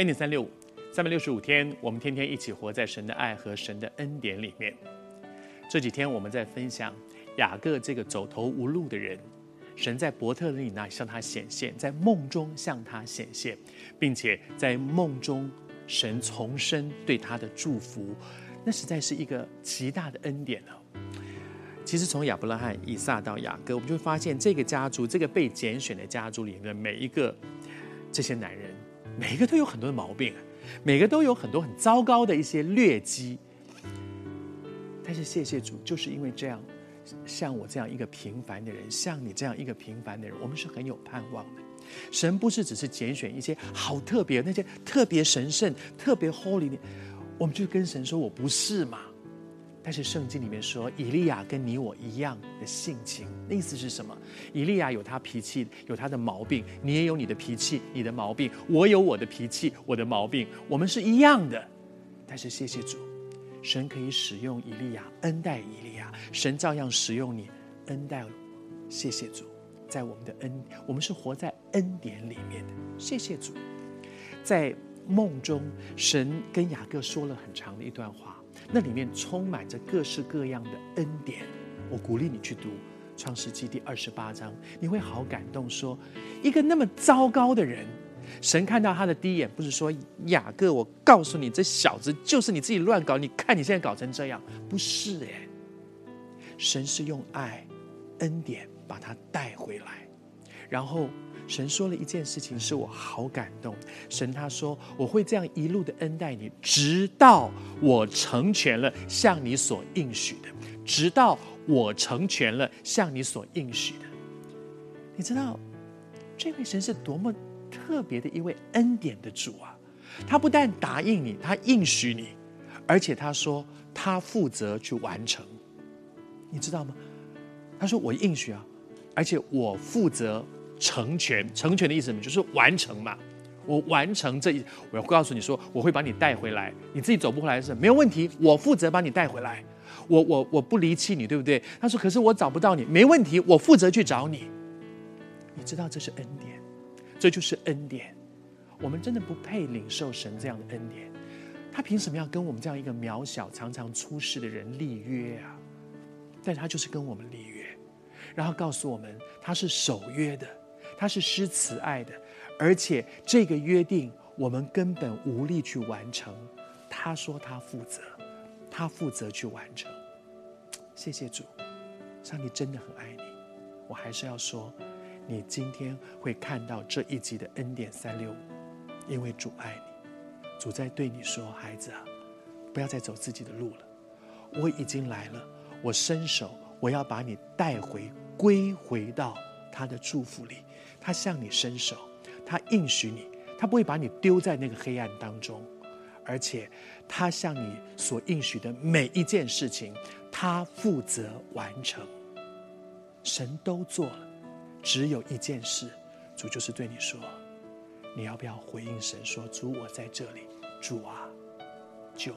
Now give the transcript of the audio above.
恩典三六五，三百六十五天，我们天天一起活在神的爱和神的恩典里面。这几天我们在分享雅各这个走投无路的人，神在伯特利那向他显现，在梦中向他显现，并且在梦中神重申对他的祝福，那实在是一个极大的恩典了。其实从亚伯拉罕、以撒到雅各，我们就发现这个家族，这个被拣选的家族里面的每一个这些男人，每一个都有很多的毛病，每个都有很多很糟糕的一些劣迹。但是谢谢主，就是因为这样，像我这样一个平凡的人，像你这样一个平凡的人，我们是很有盼望的。神不是只是拣选一些好特别、那些特别神圣、特别 holy 的，我们就跟神说：“我不是嘛。”但是圣经里面说，以利亚跟你我一样的性情，那意思是什么？以利亚有他脾气，有他的毛病，你也有你的脾气，你的毛病，我有我的脾气，我的毛病，我们是一样的。但是谢谢主，神可以使用以利亚，恩待以利亚，神照样使用你，恩待我。谢谢主，在我们的恩，我们是活在恩典里面的。谢谢主，在梦中，神跟雅各说了很长的一段话。那里面充满着各式各样的恩典，我鼓励你去读《创世记》第二十八章，你会好感动。说一个那么糟糕的人，神看到他的第一眼，不是说雅各，我告诉你，这小子就是你自己乱搞，你看你现在搞成这样，不是哎，神是用爱、恩典把他带回来，然后。神说了一件事情，使我好感动。神他说：“我会这样一路的恩待你，直到我成全了向你所应许的，直到我成全了向你所应许的。”你知道，这位神是多么特别的一位恩典的主啊！他不但答应你，他应许你，而且他说他负责去完成。你知道吗？他说：“我应许啊，而且我负责。”成全，成全的意思什么？就是完成嘛。我完成这一，我要告诉你说，我会把你带回来。你自己走不回来是没有问题，我负责把你带回来。我我我不离弃你，对不对？他说，可是我找不到你，没问题，我负责去找你。你知道这是恩典，这就是恩典。我们真的不配领受神这样的恩典。他凭什么要跟我们这样一个渺小、常常出事的人立约啊？但他就是跟我们立约，然后告诉我们他是守约的。他是施慈爱的，而且这个约定我们根本无力去完成。他说他负责，他负责去完成。谢谢主，上帝真的很爱你。我还是要说，你今天会看到这一集的恩典三六五，因为主爱你。主在对你说：“孩子啊，不要再走自己的路了。我已经来了，我伸手，我要把你带回，归回到他的祝福里。”他向你伸手，他应许你，他不会把你丢在那个黑暗当中，而且他向你所应许的每一件事情，他负责完成。神都做了，只有一件事，主就是对你说，你要不要回应神说：主，我在这里，主啊，救。